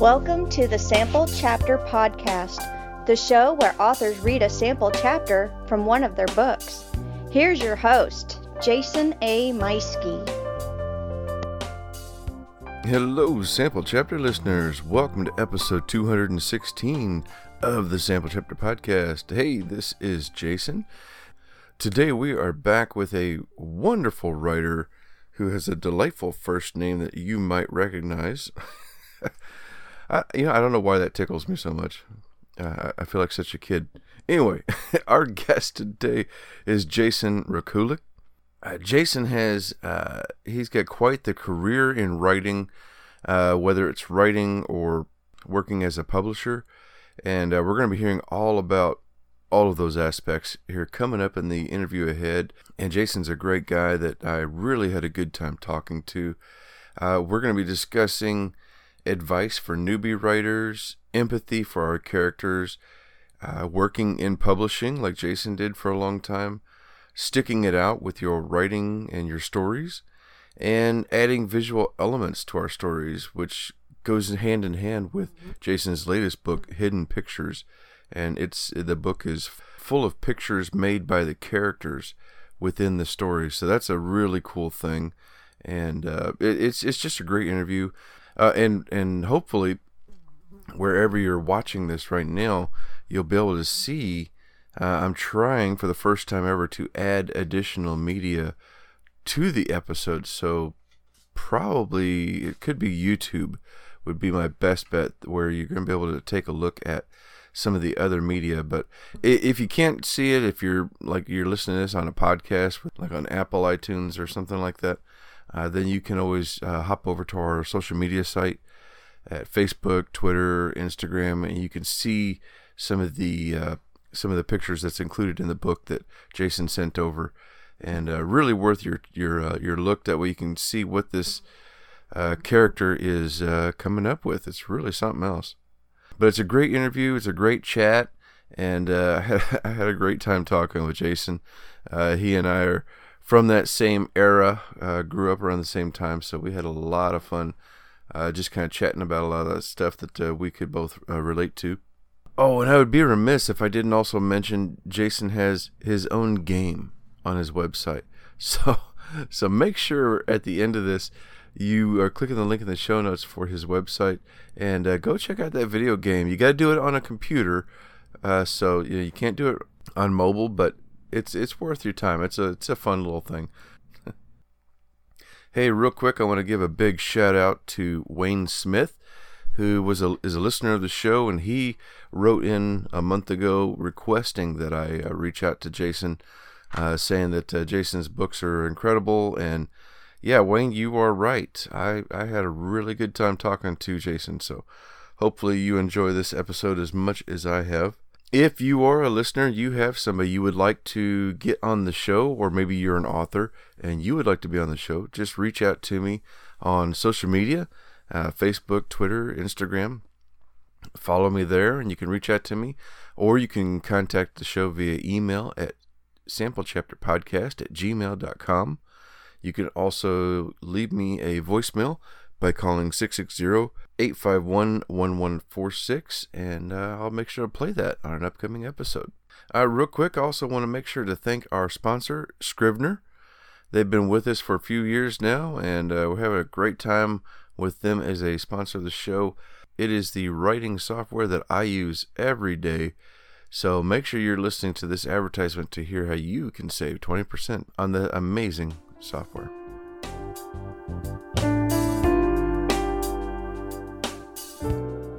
Welcome to the Sample Chapter Podcast, the show where authors read a sample chapter from one of their books. Here's your host, Jason A. Meiske. Hello, Sample Chapter listeners. Welcome to episode 216 of the Sample Chapter Podcast. Hey, this is Jason. Today we are back with a wonderful writer who has a delightful first name that you might recognize. I, you know, I don't know why that tickles me so much. Uh, I feel like such a kid. Anyway, our guest today is Jason Rekulak. Uh, Jason has uh, he's got quite the career in writing, uh, whether it's writing or working as a publisher, and uh, we're going to be hearing all about all of those aspects here coming up in the interview ahead. And Jason's a great guy that I really had a good time talking to. Uh, we're going to be discussing advice for newbie writers, empathy for our characters, uh, working in publishing like Jason did for a long time, sticking it out with your writing and your stories, and adding visual elements to our stories, which goes hand in hand with Jason's latest book, Hidden Pictures. And it's the book is full of pictures made by the characters within the story. So that's a really cool thing, and uh, it, it's it's just a great interview uh, and and hopefully wherever you're watching this right now, you'll be able to see. Uh, I'm trying for the first time ever to add additional media to the episode, so probably it could be YouTube would be my best bet where you're going to be able to take a look at some of the other media but if you can't see it if you're like you're listening to this on a podcast like on apple itunes or something like that uh, then you can always uh, hop over to our social media site at Facebook, Twitter, Instagram, and you can see some of the uh, some of the pictures that's included in the book that Jason sent over, and uh, really worth your your uh, your look. That way you can see what this character is coming up with. It's really something else. But it's a great interview. It's a great chat, and I had a great time talking with Jason. he and I are from that same era, uh, grew up around the same time, so we had a lot of fun uh, just kind of chatting about a lot of that stuff that uh, we could both uh, relate to. Oh, and I would be remiss if I didn't also mention Jason has his own game on his website. So, so make sure at the end of this you are clicking the link in the show notes for his website and uh, go check out that video game. You got to do it on a computer, uh, so you, know, you can't do it on mobile, but it's it's worth your time. It's a it's a fun little thing. hey, real quick, I want to give a big shout out to Wayne Smith, who was a is a listener of the show, and he wrote in a month ago requesting that I uh, reach out to Jason, uh, saying that uh, Jason's books are incredible and. Yeah, Wayne, you are right. I, I had a really good time talking to Jason, so hopefully you enjoy this episode as much as I have. If you are a listener, you have somebody you would like to get on the show, or maybe you're an author and you would like to be on the show, just reach out to me on social media uh, Facebook, Twitter, Instagram. Follow me there and you can reach out to me, or you can contact the show via email at samplechapterpodcast at gmail.com. You can also leave me a voicemail by calling 660 851 1146, and uh, I'll make sure to play that on an upcoming episode. Uh, real quick, I also want to make sure to thank our sponsor, Scrivener. They've been with us for a few years now, and uh, we're having a great time with them as a sponsor of the show. It is the writing software that I use every day. So make sure you're listening to this advertisement to hear how you can save 20% on the amazing software.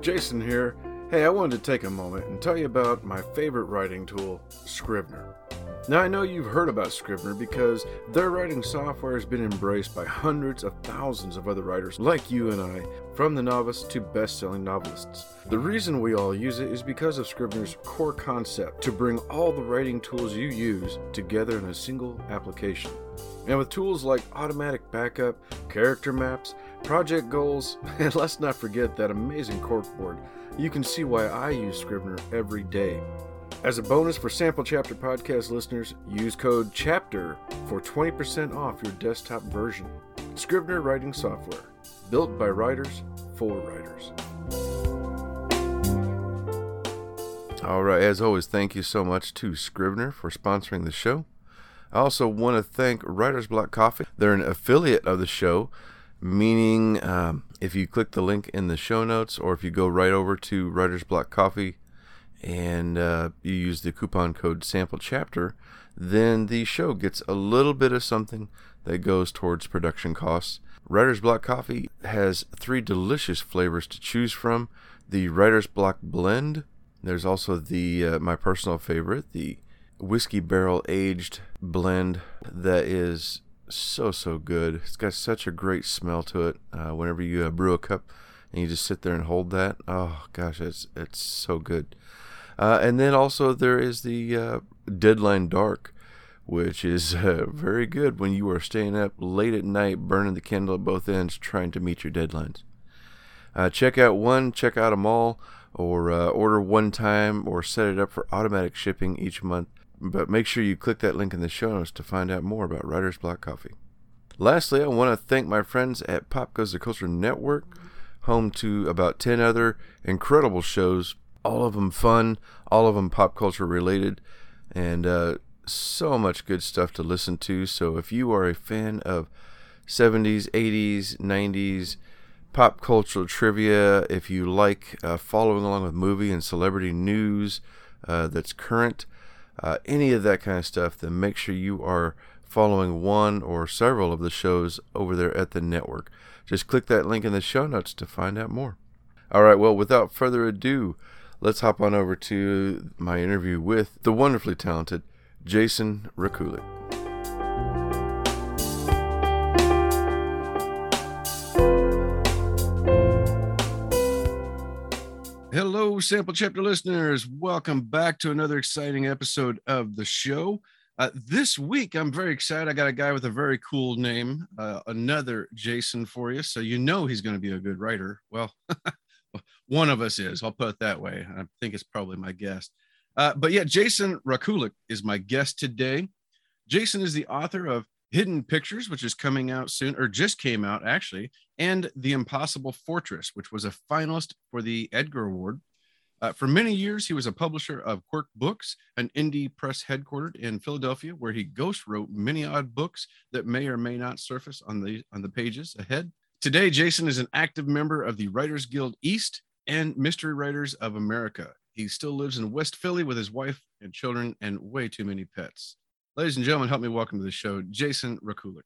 Jason here. Hey, I wanted to take a moment and tell you about my favorite writing tool, Scrivener. Now, I know you've heard about Scrivener because their writing software has been embraced by hundreds of thousands of other writers like you and I, from the novice to best selling novelists. The reason we all use it is because of Scrivener's core concept to bring all the writing tools you use together in a single application. And with tools like automatic backup, character maps, project goals, and let's not forget that amazing corkboard, you can see why I use Scrivener every day. As a bonus for Sample Chapter podcast listeners, use code CHAPTER for 20% off your desktop version. Scrivener writing software, built by writers for writers. All right, as always, thank you so much to Scrivener for sponsoring the show. I also want to thank Writer's Block Coffee. They're an affiliate of the show, meaning um, if you click the link in the show notes or if you go right over to Writer's Block Coffee and uh, you use the coupon code sample chapter, then the show gets a little bit of something that goes towards production costs. Writer's Block Coffee has three delicious flavors to choose from the Writer's Block Blend. There's also the uh, my personal favorite, the whiskey barrel aged blend that is so so good. It's got such a great smell to it. Uh, whenever you uh, brew a cup and you just sit there and hold that, oh gosh, it's it's so good. Uh, and then also there is the uh, Deadline Dark, which is uh, very good when you are staying up late at night, burning the candle at both ends, trying to meet your deadlines. Uh, check out one, check out them all, or order one time, or set it up for automatic shipping each month. But make sure you click that link in the show notes to find out more about Writer's Block Coffee. Lastly, I want to thank my friends at Pop Goes the Culture Network, home to about 10 other incredible shows, all of them fun, all of them pop culture related, and uh, so much good stuff to listen to. So if you are a fan of 70s, 80s, 90s, pop culture trivia, if you like uh, following along with movie and celebrity news uh, that's current, uh, any of that kind of stuff, then make sure you are following one or several of the shows over there at the network. Just click that link in the show notes to find out more. All right, well, without further ado, let's hop on over to my interview with the wonderfully talented Jason Rekulak. Hello, sample chapter listeners. Welcome back to another exciting episode of the show. Uh, this week, I'm very excited. I got a guy with a very cool name, uh, another Jason for you. So you know he's going to be a good writer. Well, one of us is. I'll put it that way. I think it's probably my guest. Uh, but yeah, Jason Rekulak is my guest today. Jason is the author of Hidden Pictures, which is coming out soon, or just came out actually, and The Impossible Fortress, which was a finalist for the Edgar Award. Uh, for many years, he was a publisher of Quirk Books, an indie press headquartered in Philadelphia, where he ghost wrote many odd books that may or may not surface on the on the pages ahead. Today, Jason is an active member of the Writers Guild East and Mystery Writers of America. He still lives in West Philly with his wife and children and way too many pets. Ladies and gentlemen, help me welcome to the show, Jason Rekulak.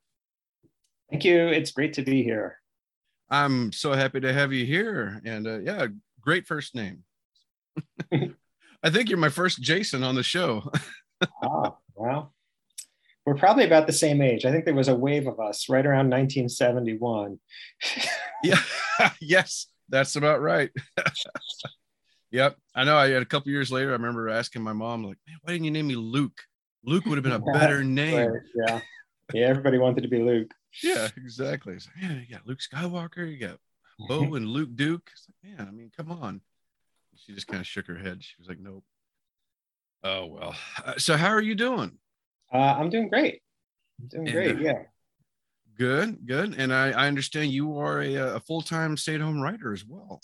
Thank you. It's great to be here. I'm so happy to have you here. And uh, yeah, great first name. I think you're my first Jason on the show. oh, well, we're probably about the same age. I think there was a wave of us right around 1971. yeah, yes, that's about right. yep, I know. I had a couple years later. I remember asking my mom, like, "Man, why didn't you name me Luke?" Luke would have been a better name. Yeah. Yeah. Everybody wanted to be Luke. yeah, exactly. Like, yeah, you got Luke Skywalker, you got Bo and Luke Duke. It's like, man, I mean, come on. She just kind of shook her head. She was like, nope. Oh, well. Uh, so, how are you doing? Uh, I'm doing great. I'm doing and, great. Uh, yeah. Good, good. And I, I understand you are a, a full time stay at home writer as well.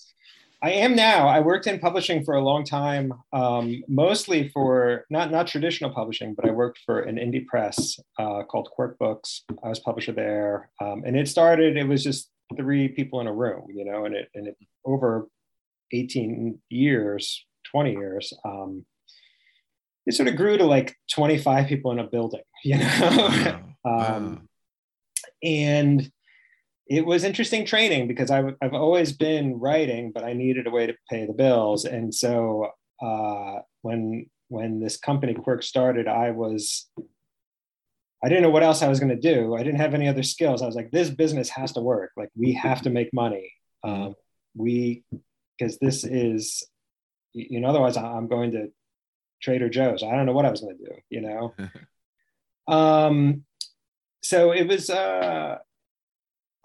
I am now. I worked in publishing for a long time, um, mostly for not not traditional publishing, but I worked for an indie press uh, called Quirk Books. I was publisher there, um, and it started. It was just three people in a room, you know, and it and it over eighteen years, twenty years, um, it sort of grew to like twenty five people in a building, you know, wow. Um, and it was interesting training because I've, I've always been writing, but I needed a way to pay the bills. And so uh, when when this company Quirk started, I was I didn't know what else I was going to do. I didn't have any other skills. I was like, this business has to work. Like we have to make money. Um, we because this is you know otherwise I'm going to Trader Joe's. I don't know what I was going to do. You know. um, so it was. Uh,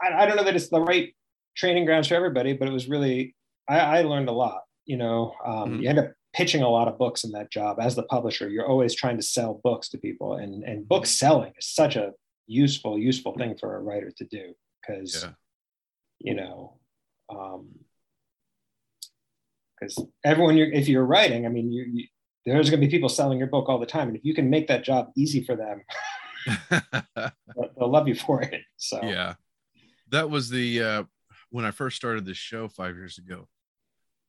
I, I, don't know that it's the right training grounds for everybody, but it was really I, I learned a lot. You know, um, mm-hmm. you end up pitching a lot of books in that job as the publisher. You're always trying to sell books to people, and and book selling is such a useful useful thing for a writer to do because yeah. you know. Um, because everyone you're if you're writing, I mean, you, you there's going to be people selling your book all the time, and if you can make that job easy for them, they'll love you for it. So yeah, that was the uh, when I first started this show five years ago.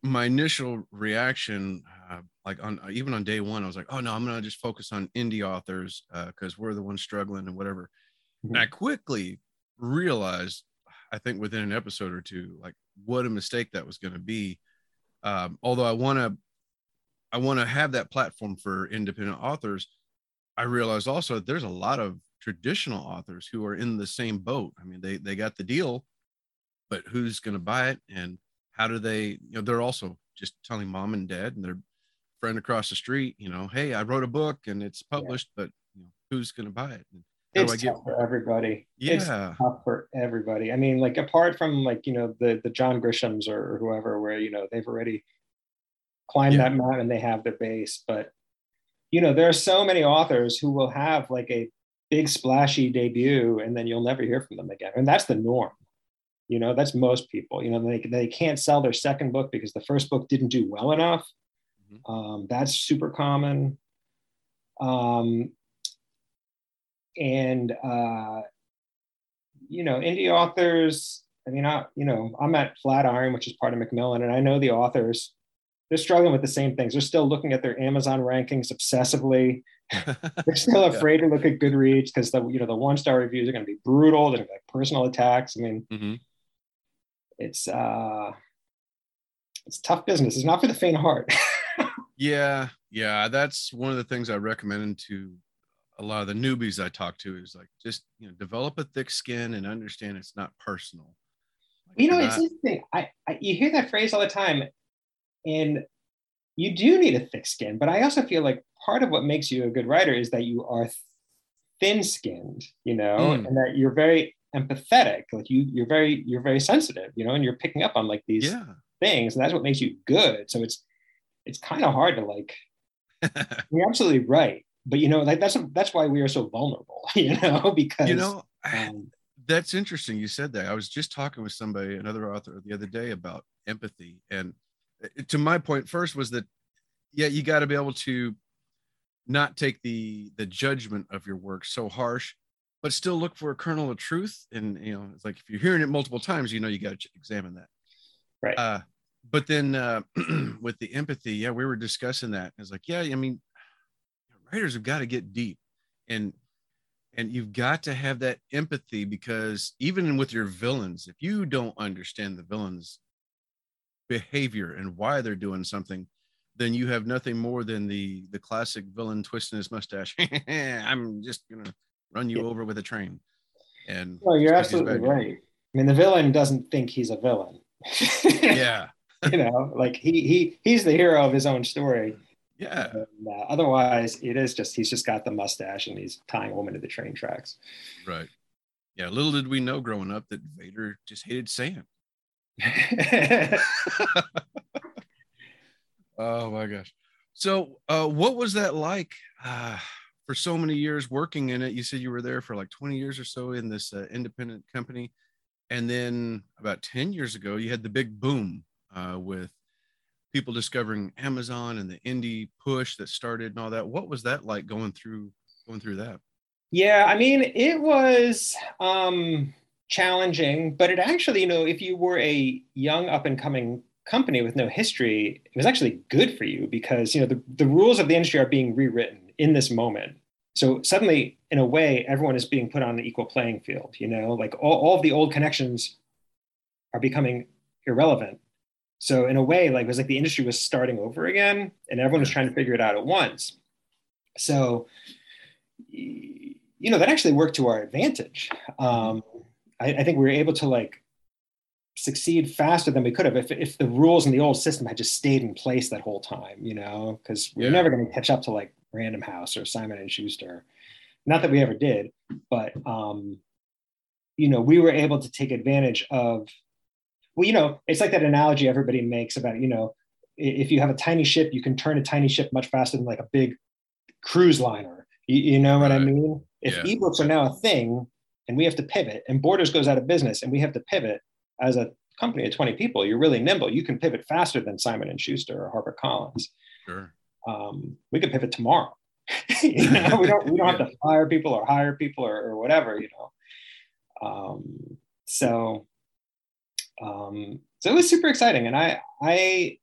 My initial reaction, uh, like on even on day one, I was like, "Oh no, I'm gonna just focus on indie authors because uh, we're the ones struggling and whatever." Mm-hmm. And I quickly realized, I think within an episode or two, like what a mistake that was going to be. Um, although I want to, I want to have that platform for independent authors. I realized also that there's a lot of traditional authors who are in the same boat. I mean, they they got the deal, but who's going to buy it and how do they? You know, they're also just telling mom and dad and their friend across the street, you know, hey, I wrote a book and it's published, yeah. but you know, who's going to buy it? And it's tough for everybody. Yeah, it's tough for everybody. I mean, like apart from like you know the the John Grishams or whoever, where you know they've already climbed yeah. that mountain and they have their base, but you know there are so many authors who will have like a big splashy debut and then you'll never hear from them again. And that's the norm. You know that's most people. You know they, they can't sell their second book because the first book didn't do well enough. Mm-hmm. um, that's super common. Um, and uh, you know indie authors i mean i you know i'm at flatiron which is part of macmillan and i know the authors they're struggling with the same things they're still looking at their amazon rankings obsessively they're still afraid yeah. to look at Goodreads because the you know the one star reviews are going to be brutal. They're like personal attacks. I mean, mm-hmm. it's uh, it's tough business. It's not for the faint of heart. yeah, yeah, that's one of the things I recommend to a lot of the newbies I talk to is like just you know develop a thick skin and understand it's not personal. Like you know, it's interesting. I, I you hear that phrase all the time, and you do need a thick skin. But I also feel like part of what makes you a good writer is that you are thin-skinned, you know, mm. and that you're very empathetic. Like you, you're very, you're very sensitive, you know, and you're picking up on like these yeah. things, and that's what makes you good. So it's, it's kind of hard to like. you're absolutely right, but you know, like that's that's why we are so vulnerable, you know, because you know. Um, that's interesting. You said that. I was just talking with somebody, another author, the other day about empathy, and to my point first was that yeah you got to be able to not take the the judgment of your work so harsh but still look for a kernel of truth. And you know it's like if you're hearing it multiple times you know you got to examine that. Right. Uh but then uh with the empathy yeah we were discussing that. It's like yeah i mean writers have got to get deep. And and you've got to have that empathy because even with your villains if you don't understand the villains behavior and why they're doing something, then you have nothing more than the the classic villain twisting his mustache. I'm just gonna run you yeah. over with a train. And well, you're absolutely right. I mean, the villain doesn't think he's a villain. yeah. you know, like he he he's the hero of his own story. Yeah. And, uh, otherwise, it is just he's just got the mustache and he's tying a woman to the train tracks. Right. Yeah. Little did we know growing up that Vader just hated sand. oh my gosh. So, uh, what was that like uh, for so many years working in it? You said you were there for like 20 years or so in this uh, independent company. And then about 10 years ago, you had the big boom uh, with people discovering Amazon and the indie push that started and all that. What was that like going through going through that? Yeah, I mean, it was um challenging, but it actually, you know, if you were a young up and coming company with no history, it was actually good for you because, you know, the, the rules of the industry are being rewritten in this moment. So suddenly, in a way, everyone is being put on an equal playing field, you know, like all, all of the old connections are becoming irrelevant. So in a way, like it was like the industry was starting over again and everyone was trying to figure it out at once. So, you know, that actually worked to our advantage. Um, I, I think we were able to like succeed faster than we could have if, if the rules in the old system had just stayed in place that whole time, you know, because we are yeah. never going to catch up to like Random House or Simon and Schuster. Not that we ever did, but um, you know, we were able to take advantage of. Well, you know, it's like that analogy everybody makes about you know, if you have a tiny ship, you can turn a tiny ship much faster than like a big cruise liner. You, you know what right. I mean? If yeah. ebooks are now a thing, and we have to pivot and borders goes out of business and we have to pivot as a company of 20 people, you're really nimble. You can pivot faster than Simon and Schuster or Harper Collins. Sure. Um, we could pivot tomorrow. you know, we don't we don't yeah. have to fire people or hire people or, or whatever, you know. Um, so um, so it was super exciting. And I I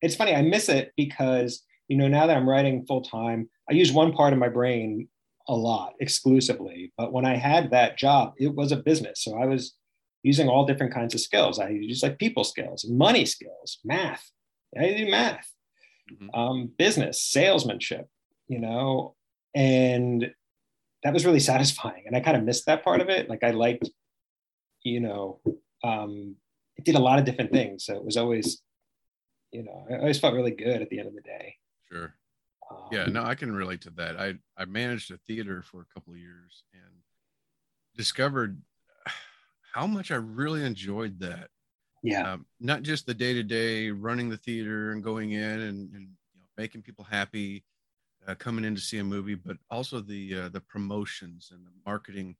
it's funny, I miss it because you know, now that I'm writing full time, I use one part of my brain a lot exclusively. But when I had that job, it was a business. So I was using all different kinds of skills. I used like people skills, money skills, math. I do math, mm-hmm. um, business, salesmanship, you know, and that was really satisfying. And I kind of missed that part of it. Like I liked, you know, um, it did a lot of different things. So it was always, you know, I always felt really good at the end of the day. Sure. Um, yeah, no, I can relate to that. I I managed a theater for a couple of years and discovered how much I really enjoyed that. Yeah. Um, not just the day to day running the theater and going in and, and you know, making people happy, uh, coming in to see a movie, but also the uh, the promotions and the marketing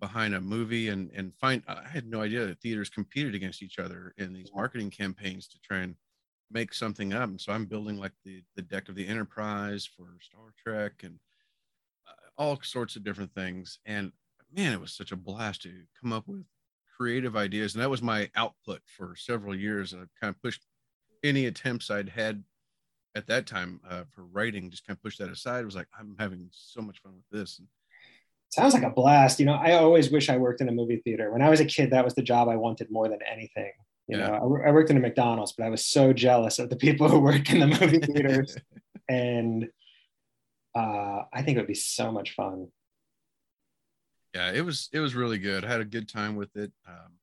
behind a movie and and find I had no idea that theaters competed against each other in these marketing campaigns to try and make something up. And so I'm building like the the deck of the Enterprise for Star Trek and uh, all sorts of different things. And man, it was such a blast to come up with creative ideas. And that was my output for several years. And I kind of pushed any attempts I'd had at that time uh, for writing, just kind of pushed that aside. It was like, I'm having so much fun with this. And, Sounds like a blast. You know, I always wish I worked in a movie theater. When I was a kid, that was the job I wanted more than anything. You yeah. know, I, I, worked in a McDonald's, but I was so jealous of the people who work in the movie theaters. and uh, I think it would be so much fun. Yeah, it was it was really good. I had a good time with it. Um,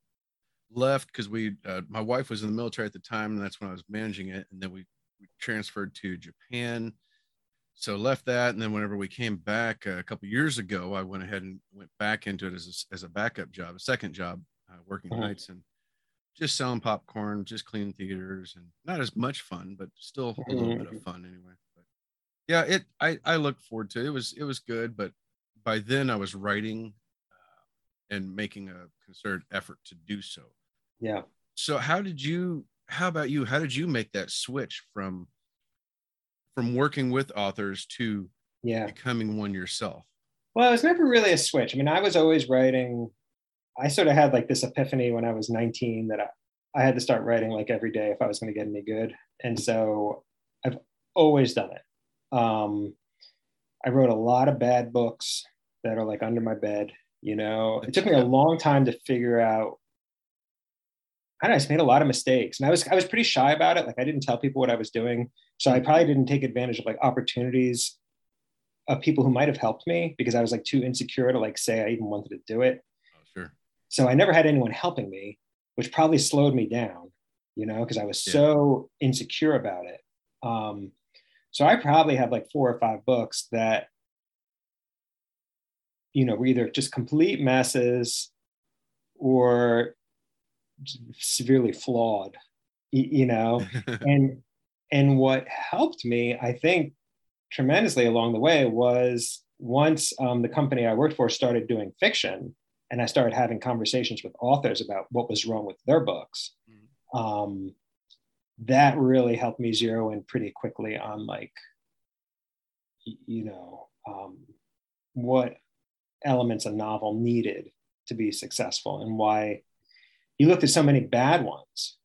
left because we uh, my wife was in the military at the time, and that's when I was managing it. And then we, we transferred to Japan. So left that, and then whenever we came back uh, a couple years ago, I went ahead and went back into it as a, as a backup job, a second job, uh, working uh-huh. nights, and just selling popcorn, just cleaning theaters, and not as much fun, but still a little bit of mm-hmm. fun anyway. But yeah, it I I look forward to it. it was it was good, but by then I was writing uh, and making a concerted effort to do so. Yeah. So how did you? How about you? How did you make that switch from from working with authors to yeah becoming one yourself? Well, it was never really a switch. I mean, I was always writing I sort of had like this epiphany when I was 19 that I, I had to start writing like every day if I was going to get any good. And so I've always done it. Um, I wrote a lot of bad books that are like under my bed. You know, it took me a long time to figure out. I, know, I just made a lot of mistakes, and I was I was pretty shy about it. Like I didn't tell people what I was doing, so I probably didn't take advantage of like opportunities of people who might have helped me because I was like too insecure to like say I even wanted to do it. So I never had anyone helping me, which probably slowed me down, you know, because I was yeah. so insecure about it. Um, so I probably have like four or five books that, you know, were either just complete messes or severely flawed, you know, and and what helped me, I think, tremendously along the way was once um, the company I worked for started doing fiction and I started having conversations with authors about what was wrong with their books. Mm-hmm. Um, that really helped me zero in pretty quickly on like, you know, um, what elements a novel needed to be successful and why you looked at so many bad ones,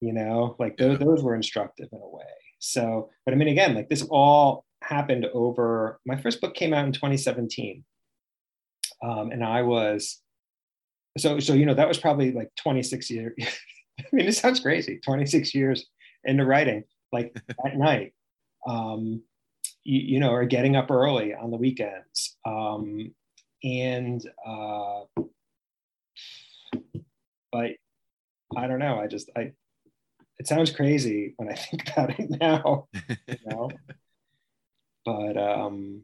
you know, like those, those were instructive in a way. So, but I mean, again, like this all happened over my first book came out in 2017 um, and I was so so you know that was probably like 26 years. I mean, it sounds crazy. 26 years into writing, like at night, um, you, you, know, or getting up early on the weekends, um, and uh, but I don't know. I just I it sounds crazy when I think about it now, you know. but um,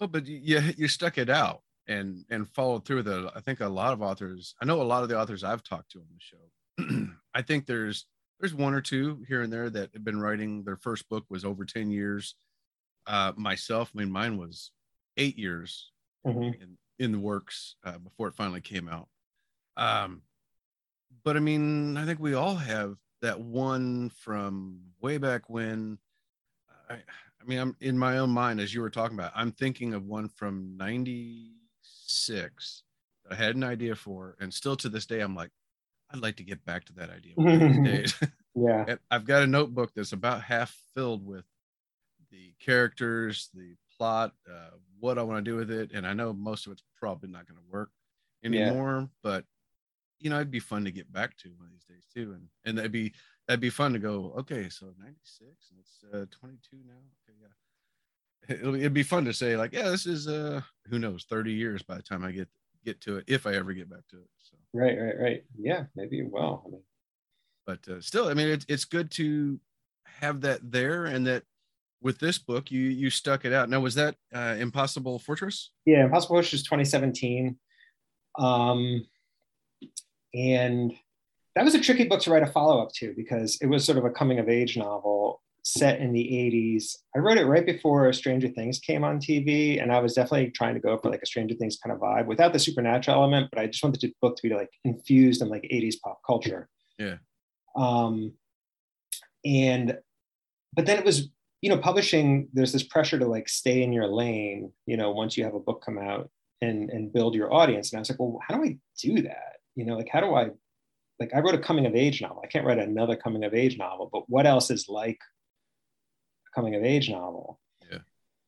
well, but you you stuck it out and and followed through with it. I think a lot of authors, I know a lot of the authors I've talked to on the show. I think there's there's one or two here and there that have been writing. Their first book was over 10 years. Uh, myself, I mean, mine was eight years mm-hmm. in, in the works uh, before it finally came out. Um, but I mean, I think we all have that one from way back when. I, I mean, I'm in my own mind as you were talking about. I'm thinking of one from '96 I had an idea for, and still to this day, I'm like, I'd like to get back to that idea one of these days. Yeah. I've got a notebook that's about half filled with the characters, the plot, uh, what I want to do with it, and I know most of it's probably not going to work anymore. But you know, it'd be fun to get back to one of these days too, and and that'd be that'd be fun to go. Okay, so '96 and it's uh, 22 now. Okay, yeah. It'll, it'd be fun to say like, yeah, this is uh, who knows, 30 years by the time I get get to it, if I ever get back to it. So Right, right, right. Yeah, maybe you will. I mean, but uh, still, I mean, it's it's good to have that there, and that with this book, you you stuck it out. Now, was that uh, Impossible Fortress? yeah, Impossible Fortress 2017. Um, and that was a tricky book to write a follow up to because it was sort of a coming of age novel set in the 80s. I wrote it right before Stranger Things came on TV, and I was definitely trying to go for like a Stranger Things kind of vibe without the supernatural element, but I just wanted the book to be like infused in like 80s pop culture. Yeah. Um, and but then it was, you know, publishing, there's this pressure to like stay in your lane, you know, once you have a book come out and and build your audience. And I was like, well, how do I do that? You know, like how do I like I wrote a coming of age novel. I can't write another coming of age novel, but what else is like coming of age novel? Yeah.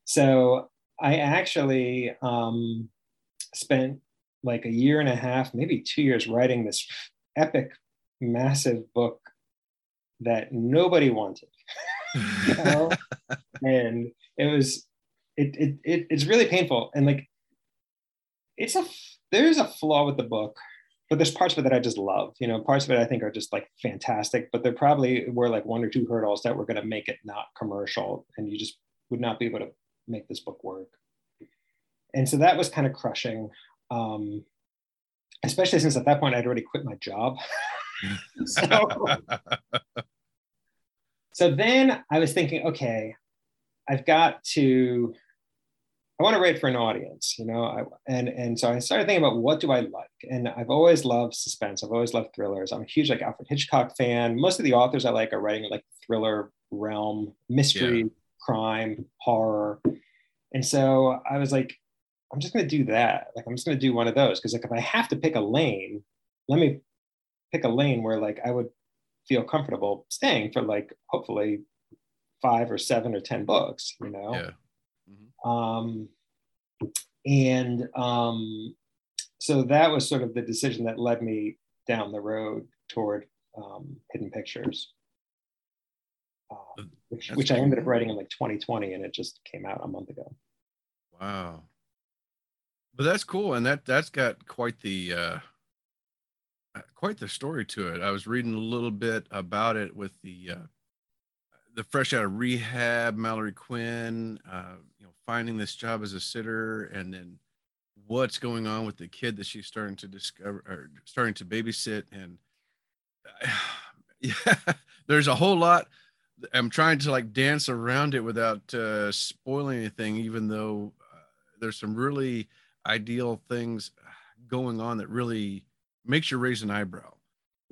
So I actually um, spent like a year and a half, maybe two years writing this epic, massive book that nobody wanted. and it was it, it it it's really painful and like it's a there's a flaw with the book but there's parts of it that I just love. You know, parts of it I think are just like fantastic, but there probably were like one or two hurdles that were going to make it not commercial, and you just would not be able to make this book work. And so that was kind of crushing, um, especially since at that point I'd already quit my job. so, so then I was thinking, okay, I've got to I want to write for an audience, you know, I, and and so I started thinking about what do I like, and I've always loved suspense. I've always loved thrillers. I'm a huge like Alfred Hitchcock fan. Most of the authors I like are writing like thriller realm, mystery, Yeah. crime, horror, and so I was like, I'm just going to do that. Like I'm just going to do one of those because like if I have to pick a lane, let me pick a lane where like I would feel comfortable staying for like hopefully five or seven or ten books, you know yeah. Um, and um, so that was sort of the decision that led me down the road toward um, hidden pictures um, which, which i ended up writing in like 2020 and it just came out a month ago Wow. But that's cool, and that that's got quite the uh, uh, quite the story to it. I was reading a little bit about it with the uh, the fresh out of rehab, Mallory Quinn, uh, you know, finding this job as a sitter, and then what's going on with the kid that she's starting to discover or starting to babysit, and yeah, there's a whole lot. I'm trying to like dance around it without uh, spoiling anything, even though uh, there's some really ideal things going on that really makes you raise an eyebrow.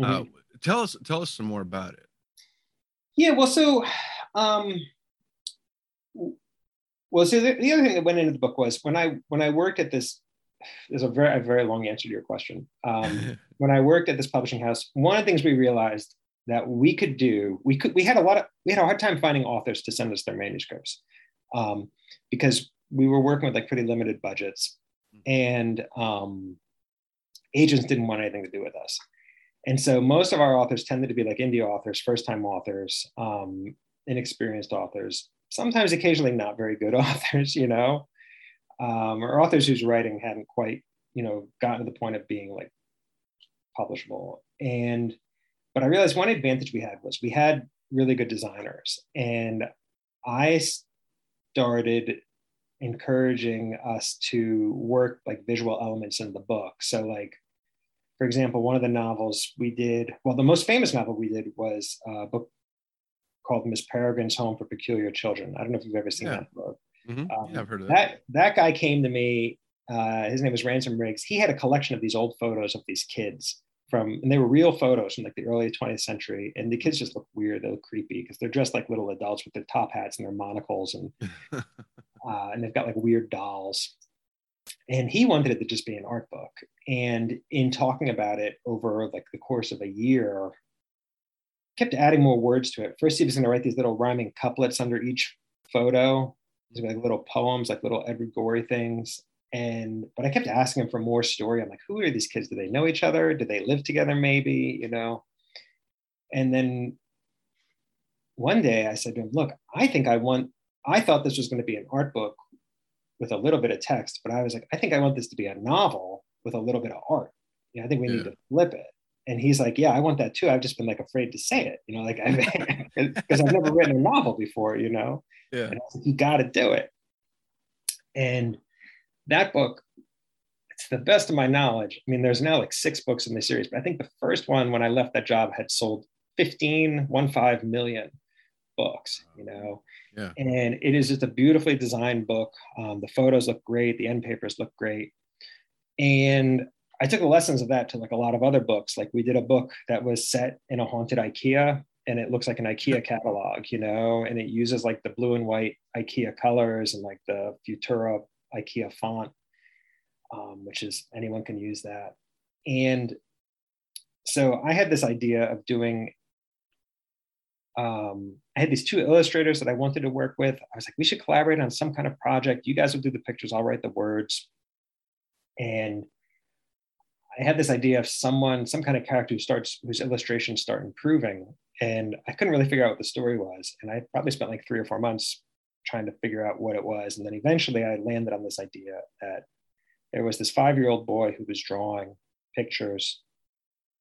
Uh, Mhm. tell us, tell us some more about it. Yeah well so um, well so the, the other thing that went into the book was when i when i worked at this there's a very a very long answer to your question um, when I worked at this publishing house, one of the things we realized that we could do, we could, we had a lot of, we had a hard time finding authors to send us their manuscripts um, because we were working with like pretty limited budgets and um, agents didn't want anything to do with us. And so most of our authors tended to be like indie authors, first time authors, um, inexperienced authors, sometimes occasionally not very good authors, you know, um, or authors whose writing hadn't quite, you know, gotten to the point of being like publishable. And but I realized one advantage we had was we had really good designers, and I started encouraging us to work like visual elements in the book. So like, for example, one of the novels we did, well, the most famous novel we did was a book called Miss Peregrine's Home for Peculiar Children. I don't know if you've ever seen Yeah. that book. Mhm. Um, yeah, I've heard of that. that that guy came to me uh, his name was ransom riggs he had a collection of these old photos of these kids from, and they were real photos from like the early 20th century. And the kids just look weird. They look creepy because they're dressed like little adults with their top hats and their monocles, and uh, and they've got like weird dolls. And he wanted it to just be an art book. And in talking about it over like the course of a year, kept adding more words to it. First, he was going to write these little rhyming couplets under each photo, like little poems, like little Edward Gorey things. And but I kept asking him for more story. I'm like, who are these kids? Do they know each other? Do they live together? Maybe you know. And then one day I said to him, look, I think I want. I thought this was going to be an art book with a little bit of text, but I was like, I think I want this to be a novel with a little bit of art. Yeah, I think we yeah. need to flip it and he's like, yeah, I want that too. I've just been like afraid to say it, you know, like because I've never written a novel before, you know. Yeah. Like, you got to do it. And that book, it's the best of my knowledge. I mean, there's now like six books in the series, but I think the first one when I left that job had sold 15, one five million books, you know. Yeah. And it is just a beautifully designed book. Um, the photos look great, the end papers look great. And I took the lessons of that to like a lot of other books. Like we did a book that was set in a haunted IKEA and it looks like an IKEA catalog, you know, and it uses like the blue and white IKEA colors and like the Futura IKEA font, um, which is anyone can use that. And so I had this idea of doing. Um, I had these two illustrators that I wanted to work with. I was like, we should collaborate on some kind of project. You guys will do the pictures, I'll write the words. And I had this idea of someone, some kind of character who starts, whose illustrations start improving. And I couldn't really figure out what the story was. And I probably spent like three or four months trying to figure out what it was. And then eventually I landed on this idea that there was this five year old boy who was drawing pictures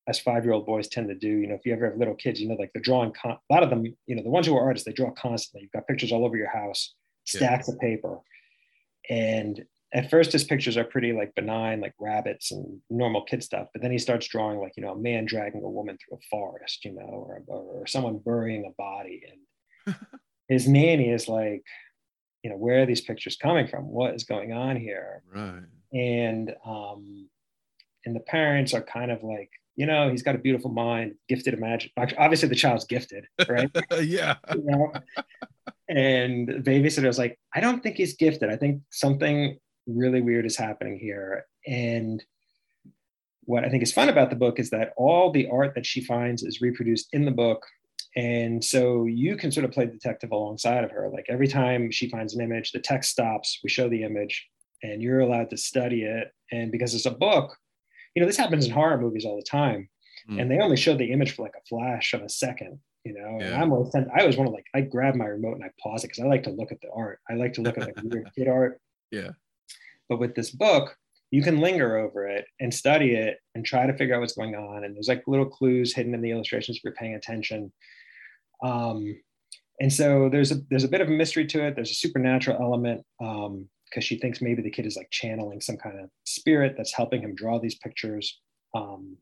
as five year old boys tend to do. You know, if you ever have little kids, you know, like they're drawing, con- a lot of them, you know, the ones who are artists, they draw constantly. You've got pictures all over your house, stacks yeah. of paper. And at first his pictures are pretty like benign like rabbits and normal kid stuff but then he starts drawing like you know a man dragging a woman through a forest you know or, or someone burying a body and his nanny is like you know where are these pictures coming from what is going on here right and um and the parents are kind of like you know he's got a beautiful mind gifted imagine obviously the child's gifted right yeah you know? and the babysitter was like i don't think he's gifted i think something really weird is happening here. And what I think is fun about the book is that all the art that she finds is reproduced in the book. And so you can sort of play detective alongside of her. Like every time she finds an image, the text stops, we show the image, and you're allowed to study it. And because it's a book, you know, this happens in horror movies all the time. Mm. And they only show the image for like a flash of a second, you know. Yeah. And I'm always I always want to like I grab my remote and I pause it because I like to look at the art. I like to look at like weird kid art. Yeah. But with this book, you can linger over it and study it and try to figure out what's going on. And there's like little clues hidden in the illustrations if you're paying attention. Um, and so there's a there's a bit of a mystery to it. There's a supernatural element because she thinks maybe the kid is like channeling some kind of spirit that's helping him draw these pictures. Um,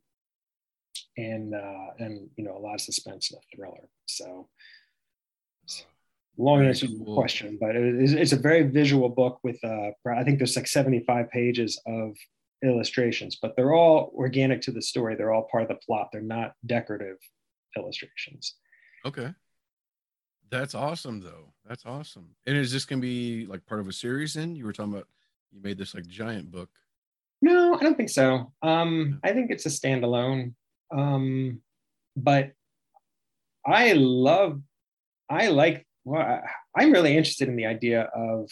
and uh, and you know a lot of suspense and a thriller. So long answer to the question, but it is, it's a very visual book with, uh, I think there's like 75 pages of illustrations, but they're all organic to the story. They're all part of the plot. They're not decorative illustrations. Okay. That's awesome though. That's awesome. And is this going to be like part of a series then? You were talking about, you made this like giant book. No, I don't think so. Um, I think it's a standalone. Um, but I love, I like well, I'm really interested in the idea of.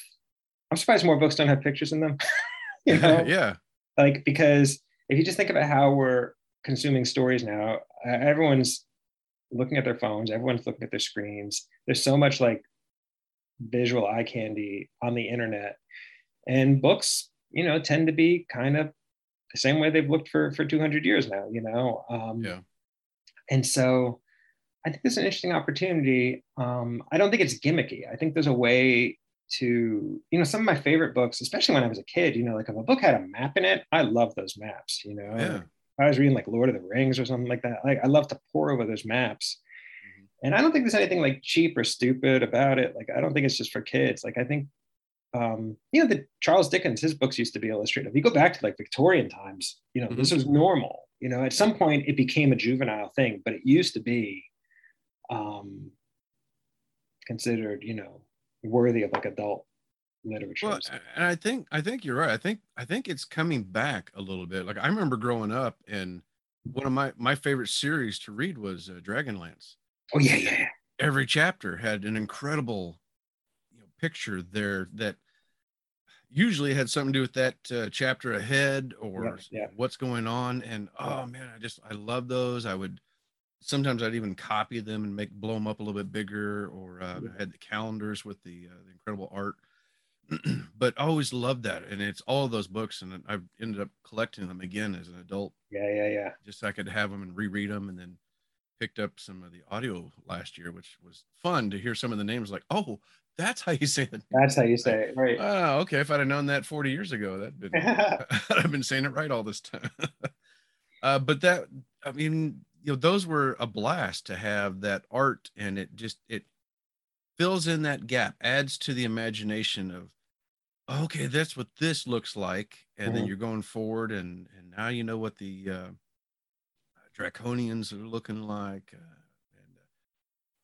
I'm surprised more books don't have pictures in them. you know, yeah. Like because if you just think about how we're consuming stories now, everyone's looking at their phones, everyone's looking at their screens. There's so much like visual eye candy on the internet, and books, you know, tend to be kind of the same way they've looked for for 200 years now. You know, um, yeah. And so I think there's an interesting opportunity. Um, I don't think it's gimmicky. I think there's a way to, you know, some of my favorite books, especially when I was a kid, you know, like if a book had a map in it, I love those maps, you know. Yeah. I was reading like Lord of the Rings or something like that. Like I love to pour over those maps. Mm-hmm. And I don't think there's anything like cheap or stupid about it. Like I don't think it's just for kids. Like I think um, you know, the Charles Dickens, his books used to be illustrated. If you go back to like Victorian times, you know, mm-hmm. this was normal You know, at some point it became a juvenile thing, but it used to be um, considered, you know, worthy of like adult literature. Well, and I think I think you're right. I think I think it's coming back a little bit. Like I remember growing up, and one of my my favorite series to read was uh, Dragonlance. Oh yeah, yeah. Every chapter had an incredible, you know, picture there that usually had something to do with that uh, chapter ahead or yeah, yeah. what's going on. And oh man, I just I love those. I would sometimes I'd even copy them and make blow them up a little bit bigger, or uh, I had the calendars with the, uh, the incredible art. but I always loved that, and it's all those books, and I've ended up collecting them again as an adult. Yeah, yeah, yeah. Just so I could have them and reread them, and then picked up some of the audio last year, which was fun to hear some of the names. Like, oh, that's how you say it. That's how you say it, right? Oh, okay. If I'd have known that 40 years ago, that'd been I've been saying it right all this time. uh, but that, I mean, you know, those were a blast to have that art, and it just it fills in that gap, adds to the imagination of okay, that's what this looks like, and mm-hmm. then you're going forward, and and now you know what the uh, draconians are looking like, uh, and uh,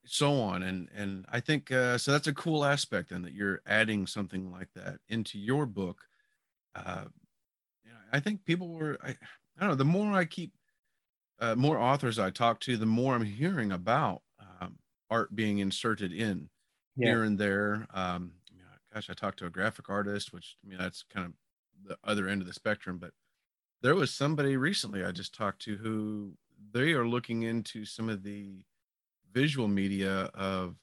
so on, and and I think uh, so. That's a cool aspect, and that you're adding something like that into your book. Uh, you know, I think people were. I, I don't know. The more I keep, uh, more authors I talk to, the more I'm hearing about um, art being inserted in yeah. here and there. Um, gosh, I talked to a graphic artist, which I mean that's kind of the other end of the spectrum, but there was somebody recently I just talked to who they are looking into some of the visual media of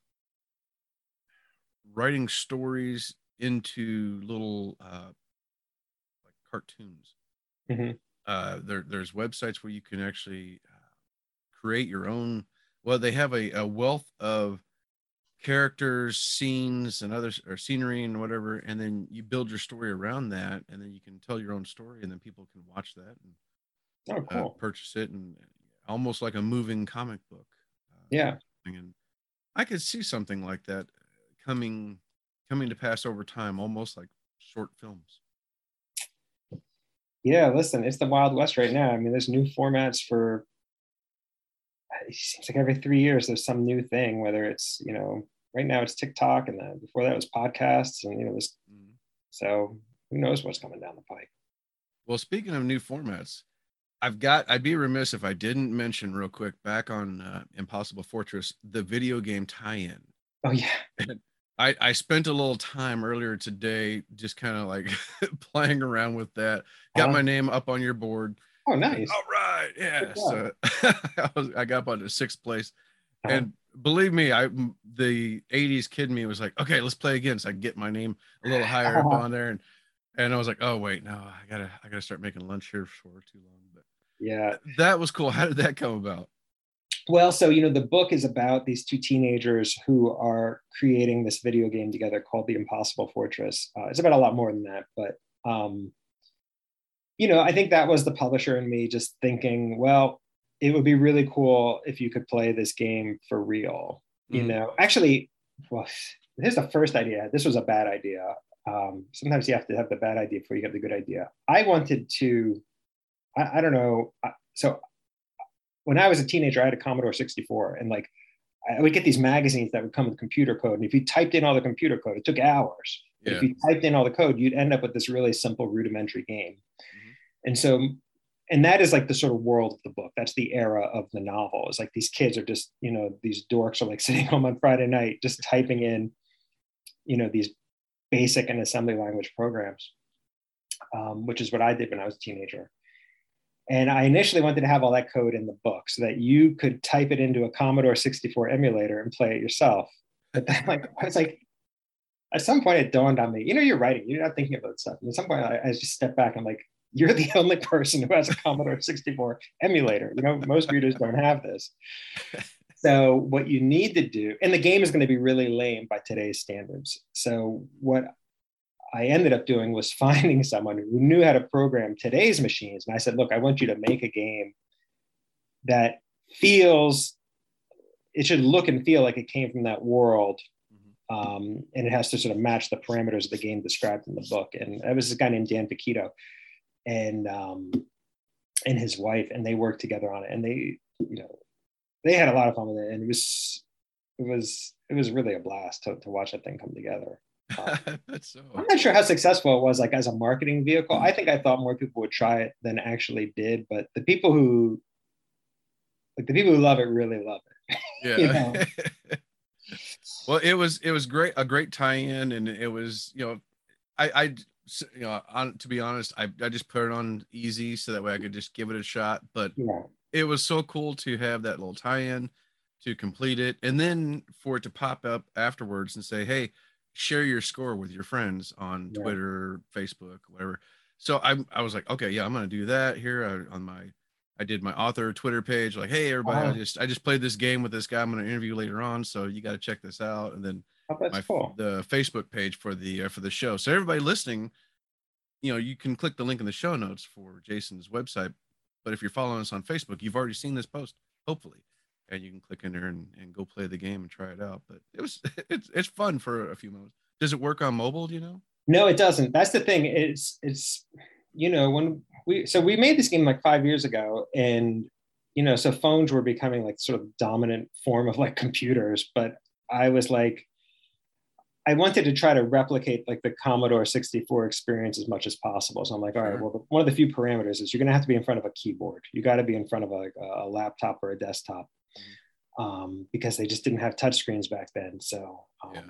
writing stories into little uh, like cartoons. Mm-hmm. Uh, there, there's websites where you can actually uh, create your own. Well, they have a, a wealth of characters, scenes, and other or scenery and whatever, and then you build your story around that, and then you can tell your own story, and then people can watch that and oh, cool. uh, purchase it, and almost like a moving comic book. Uh, yeah, and I could see something like that coming coming to pass over time, almost like short films. Yeah, listen, it's the Wild West right now. I mean, there's new formats for it seems like every three years there's some new thing, whether it's, you know, right now it's TikTok and then before that was podcasts and, you know, this, mm-hmm. so who knows what's coming down the pike. Well, speaking of new formats, I've got, I'd be remiss if I didn't mention real quick back on uh, Impossible Fortress, the video game tie in. Oh, yeah. I, I spent a little time earlier today just kind of like playing around with that. Got uh-huh. my name up on your board. Oh, nice. All right. Yeah. So I, was, I got up on the sixth place. Uh-huh. And believe me, I the 80s kid me was like, okay, let's play again. So I get my name a little higher up on there. And and I was like, oh wait, no, I gotta I gotta start making lunch here for too long. But yeah, that was cool. How did that come about? Well, so you know, the book is about these two teenagers who are creating this video game together called The Impossible Fortress. Uh, it's about a lot more than that, but um, you know, I think that was the publisher and me just thinking, well, it would be really cool if you could play this game for real. Mm-hmm. You know, actually, well, here's the first idea. This was a bad idea. Um, sometimes you have to have the bad idea before you have the good idea. I wanted to, I, I don't know. So when I was a teenager, I had a Commodore 64, and like I would get these magazines that would come with computer code. And if you typed in all the computer code, it took hours. Yeah. If you typed in all the code, you'd end up with this really simple rudimentary game. And so, and that is like the sort of world of the book. That's the era of the novel. It's like these kids are just, you know, these dorks are like sitting home on Friday night, just typing in, you know, these basic and assembly language programs, um, which is what I did when I was a teenager. And I initially wanted to have all that code in the book so that you could type it into a Commodore 64 emulator and play it yourself. But then, like, I was like, at some point it dawned on me, you know, you're writing, you're not thinking about stuff. And at some point I, I just stepped back. I'm like, you're the only person who has a Commodore 64 emulator. You know, most readers don't have this. So what you need to do, and the game is going to be really lame by today's standards. So what I ended up doing was finding someone who knew how to program today's machines. And I said, look, I want you to make a game that feels, it should look and feel like it came from that world. Mm-hmm. Um, and it has to sort of match the parameters of the game described in the book. And that was a guy named Dan Vaquito and um, and his wife, and they worked together on it, and they, you know, they had a lot of fun with it, and it was, it was, it was really a blast to, to watch that thing come together. Um, so... I'm not sure how successful it was, like as a marketing vehicle. I think I thought more people would try it than actually did, but the people who, like the people who love it, really love it. Yeah. well, it was it was great, a great tie-in, and it was you know, I I you know, on, to be honest, I, I just put it on easy so that way I could just give it a shot. But yeah. it was so cool to have that little tie-in to complete it, and then for it to pop up afterwards and say, "Hey, share your score with your friends on yeah. Twitter, Facebook, whatever." So I I was like, okay, yeah, I'm gonna do that here uh, on my. I did my author Twitter page, like, "Hey, everybody, I just I just played this game with this guy. I'm gonna interview later on, so you got to check this out." And then Oh, that's my, cool. The Facebook page for the uh, for the show. So everybody listening, you know, you can click the link in the show notes for Jason's website. But if you're following us on Facebook, you've already seen this post, hopefully, and you can click in there and, and go play the game and try it out. But it was it's it's fun for a few moments. Does it work on mobile? Do you know? No, it doesn't. That's the thing. It's it's you know when we so we made this game like five years ago, and you know so phones were becoming like sort of dominant form of like computers, but I was like I wanted to try to replicate like the Commodore 64 experience as much as possible. So I'm like, all right, well, one of the few parameters is you're going to have to be in front of a keyboard. You got to be in front of a, a laptop or a desktop um, because they just didn't have touchscreens back then. So, um, yeah.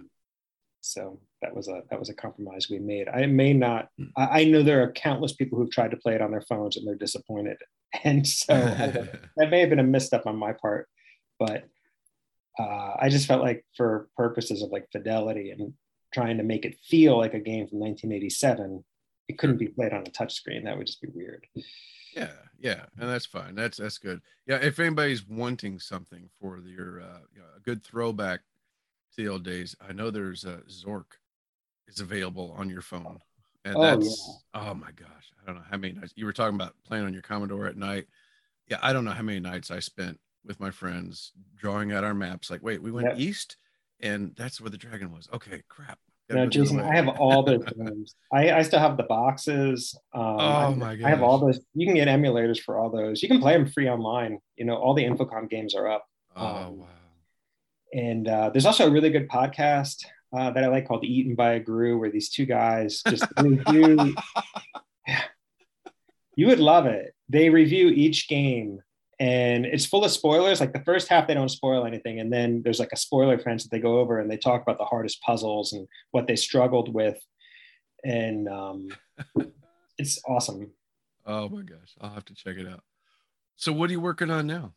so that was a that was a compromise we made. I may not. Mm. I, I, know there are countless people who've tried to play it on their phones and they're disappointed, and so that may have been a misstep on my part, but uh, I just felt like for purposes of like fidelity and trying to make it feel like a game from 1987, it couldn't be played on a touchscreen. That would just be weird. Yeah, yeah, and that's fine. That's that's good. Yeah, if anybody's wanting something for your uh, you know, a good throwback to the old days, I know there's a Zork is available on your phone, and oh, that's yeah. oh my gosh, I don't know how many nights you were talking about playing on your Commodore at night. Yeah, I don't know how many nights I spent with my friends drawing out our maps. Like, wait, we went yep. east, and that's where the dragon was. Okay, crap. No, Jason, I have all those games. I, I still have the boxes. Um, oh my god! I have all those. You can get emulators for all those. You can play them free online. You know, all the Infocom games are up. Oh um, wow! And uh, there's also a really good podcast uh, that I like called "Eaten by a Grue," where these two guys just review. you would love it. They review each game and it's full of spoilers. Like the first half, they don't spoil anything, and then there's like a spoiler fence that they go over, and they talk about the hardest puzzles and what they struggled with, and um, it's awesome. Oh my gosh, I'll have to check it out. So, what are you working on now?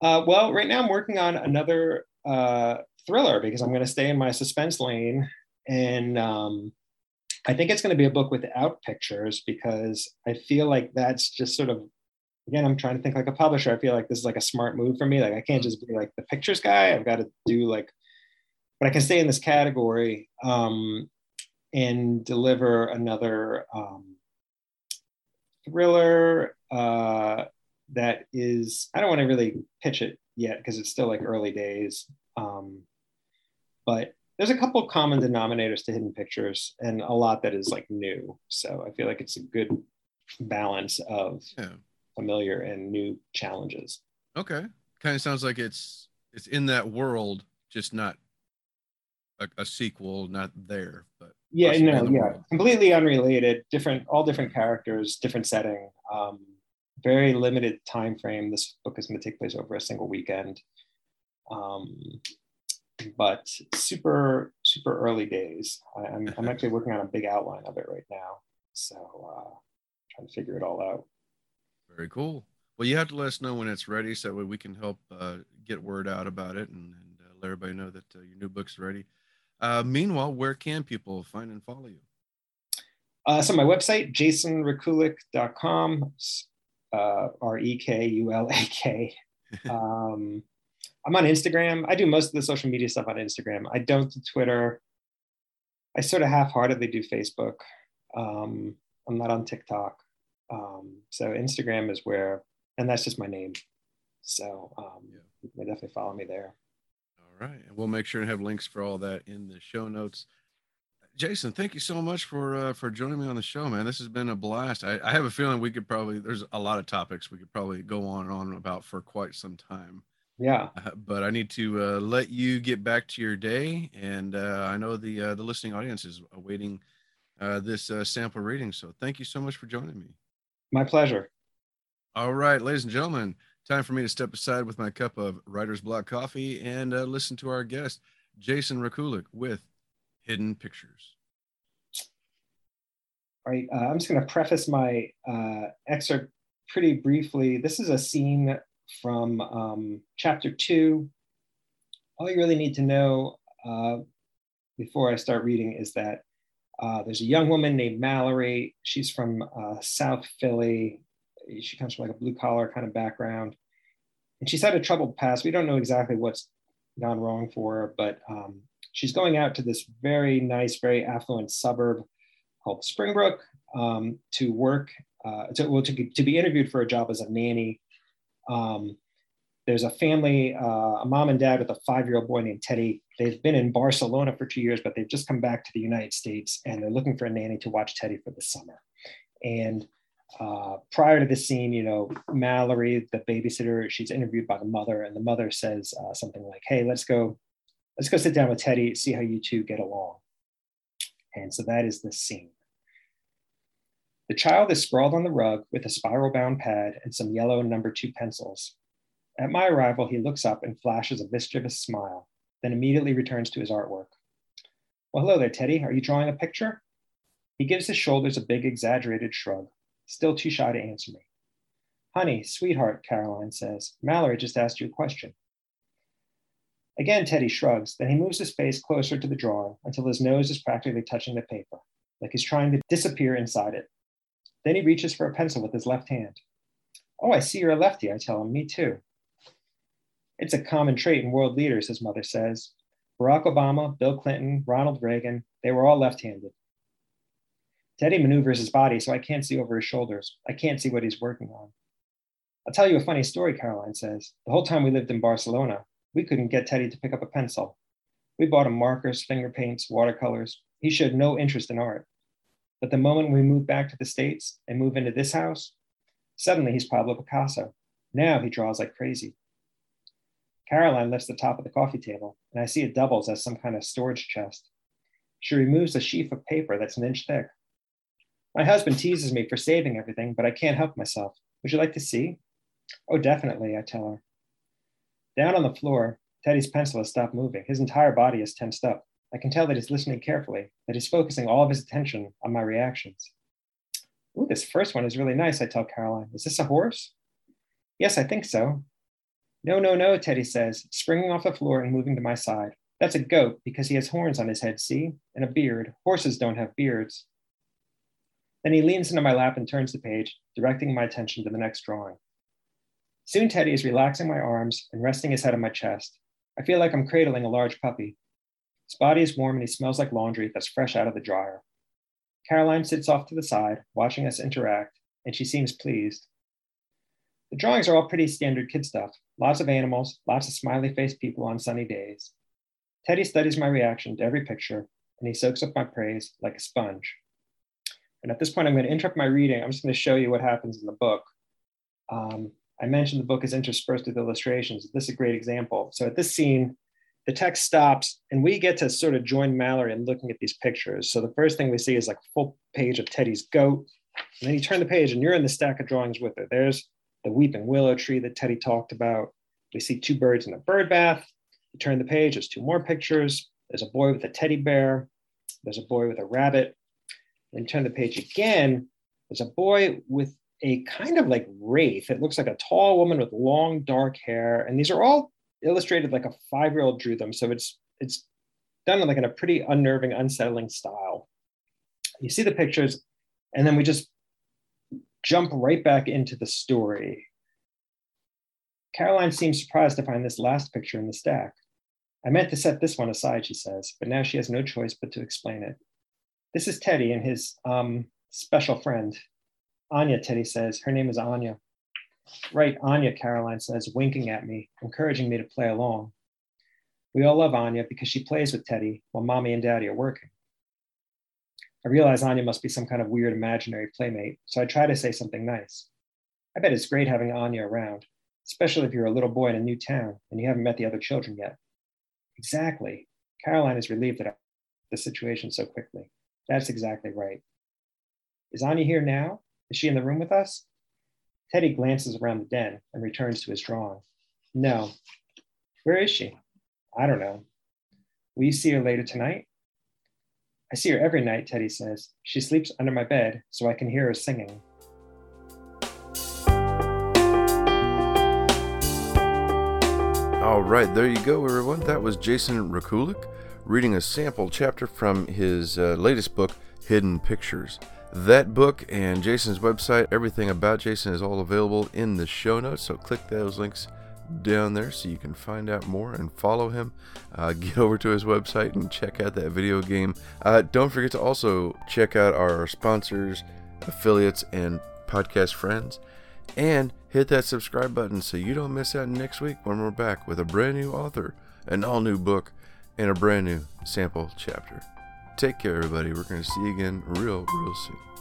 Uh, well, right now I'm working on another uh, thriller because I'm going to stay in my suspense lane, and um, I think it's going to be a book without pictures because I feel like that's just sort of again, I'm trying to think like a publisher. I feel like this is like a smart move for me. Like I can't just be like the pictures guy. I've got to do like, but I can stay in this category um, and deliver another um, thriller uh, that is. I don't want to really pitch it yet because it's still like early days. Um, but there's a couple common denominators to hidden pictures and a lot that is like new. So I feel like it's a good balance of. Yeah familiar and new challenges. Okay, kind of sounds like it's it's in that world, just not a, a sequel, not there, but yeah, no, yeah, world. completely unrelated, different, all different characters, different setting, um, very limited time frame. This book is going to take place over a single weekend, um, but super, super early days. I, am I'm, I'm actually working on a big outline of it right now, so uh, trying to figure it all out. Very cool. Well, you have to let us know when it's ready so we can help uh, get word out about it and, and uh, let everybody know that uh, your new book's ready. Uh, meanwhile, where can people find and follow you? Uh, so my website, jasonrekulak.com, uh, R-E-K-U-L-A-K. um, I'm on Instagram. I do most of the social media stuff on Instagram. I don't do Twitter. I sort of half-heartedly do Facebook. Um, I'm not on TikTok. Um, so Instagram is where, and that's just my name. So um, yeah. you can definitely follow me there. All right. And we'll make sure to have links for all that in the show notes. Jason, thank you so much for uh, for joining me on the show, man. This has been a blast. I, I have a feeling we could probably there's a lot of topics we could probably go on and on about for quite some time. Yeah. Uh, but I need to uh, let you get back to your day, and uh, I know the uh, the listening audience is awaiting uh, this uh, sample reading. So thank you so much for joining me. My pleasure. All right, ladies and gentlemen, time for me to step aside with my cup of Writer's Block coffee and listen to our guest, Jason Rekulak, with Hidden Pictures. All right, I'm just going to preface my excerpt pretty briefly. This is a scene from um, chapter two. All you really need to know uh, before I start reading is that uh, there's a young woman named Mallory. She's from uh, South Philly. She comes from like a blue collar kind of background. And she's had a troubled past. We don't know exactly what's gone wrong for her, but um, she's going out to this very nice, very affluent suburb called Springbrook um, to work, uh, to, well, to, to be interviewed for a job as a nanny um, there's a family, uh, a mom and dad with a five-year-old boy named Teddy. They've been in Barcelona for two years, but they've just come back to the United States and they're looking for a nanny to watch Teddy for the summer. And uh, prior to the scene, you know, Mallory, the babysitter, she's interviewed by the mother, and the mother says uh, something like, "Hey, let's go, let's go sit down with Teddy, see how you two get along." And so that is the scene. The child is sprawled on the rug with a spiral bound pad and some yellow number two pencils. At my arrival, he looks up and flashes a mischievous smile, then immediately returns to his artwork. Well, hello there, Teddy. Are you drawing a picture? He gives his shoulders a big, exaggerated shrug, still too shy to answer me. Honey, sweetheart, Caroline says, Mallory just asked you a question. Again, Teddy shrugs, then he moves his face closer to the drawing until his nose is practically touching the paper, like he's trying to disappear inside it. Then he reaches for a pencil with his left hand. Oh, I see you're a lefty, I tell him. Me too. It's a common trait in world leaders, his mother says. Barack Obama, Bill Clinton, Ronald Reagan, they were all left handed. Teddy maneuvers his body so I can't see over his shoulders. I can't see what he's working on. I'll tell you a funny story, Caroline says. The whole time we lived in Barcelona, we couldn't get Teddy to pick up a pencil. We bought him markers, finger paints, watercolors. He showed no interest in art. But the moment we move back to the States and move into this house, suddenly he's Pablo Picasso. Now he draws like crazy. Caroline lifts the top of the coffee table, and I see it doubles as some kind of storage chest. She removes a sheaf of paper that's an inch thick. My husband teases me for saving everything, but I can't help myself. Would you like to see? Oh, definitely, I tell her. Down on the floor, Teddy's pencil has stopped moving. His entire body is tensed up. I can tell that he's listening carefully, that he's focusing all of his attention on my reactions. Ooh, this first one is really nice, I tell Caroline. Is this a horse? Yes, I think so. No, no, no, Teddy says, springing off the floor and moving to my side. That's a goat because he has horns on his head, see? And a beard. Horses don't have beards. Then he leans into my lap and turns the page, directing my attention to the next drawing. Soon Teddy is relaxing my arms and resting his head on my chest. I feel like I'm cradling a large puppy. His body is warm and he smells like laundry that's fresh out of the dryer. Caroline sits off to the side, watching us interact, and she seems pleased. The drawings are all pretty standard kid stuff lots of animals, lots of smiley faced people on sunny days. Teddy studies my reaction to every picture, and he soaks up my praise like a sponge. And at this point, I'm going to interrupt my reading. I'm just going to show you what happens in the book. Um, I mentioned the book is interspersed with illustrations. This is a great example. So at this scene, the text stops and we get to sort of join Mallory in looking at these pictures. So the first thing we see is like a full page of Teddy's goat. And then you turn the page and you're in the stack of drawings with her. There's the weeping willow tree that Teddy talked about. We see two birds in a bird bath. You turn the page, there's two more pictures. There's a boy with a teddy bear. There's a boy with a rabbit. Then turn the page again. There's a boy with a kind of like wraith. It looks like a tall woman with long dark hair. And these are all illustrated like a five-year-old drew them. So it's it's done like in a pretty unnerving, unsettling style. You see the pictures, and then we just jump right back into the story. Caroline seems surprised to find this last picture in the stack. I meant to set this one aside, she says, but now she has no choice but to explain it. This is Teddy and his um, special friend. Anya, Teddy says. Her name is Anya. Right, Anya, Caroline says, winking at me, encouraging me to play along. We all love Anya because she plays with Teddy while mommy and daddy are working. I realize Anya must be some kind of weird imaginary playmate, so I try to say something nice. I bet it's great having Anya around, especially if you're a little boy in a new town and you haven't met the other children yet. Exactly. Caroline is relieved that I the situation so quickly. That's exactly right. Is Anya here now? Is she in the room with us? Teddy glances around the den and returns to his drawing. No. Where is she? I don't know. Will you see her later tonight? I see her every night, Teddy says. She sleeps under my bed so I can hear her singing. All right, there you go, everyone. That was Jason Rekulak reading a sample chapter from his uh, latest book, Hidden Pictures. That book and Jason's website, everything about Jason is all available in the show notes. So click those links down there so you can find out more and follow him. Uh, get over to his website and check out that video game. Uh, don't forget to also check out our sponsors, affiliates, and podcast friends. And hit that subscribe button so you don't miss out next week when we're back with a brand new author, an all new book, and a brand new sample chapter. Take care, everybody. We're going to see you again real, real soon.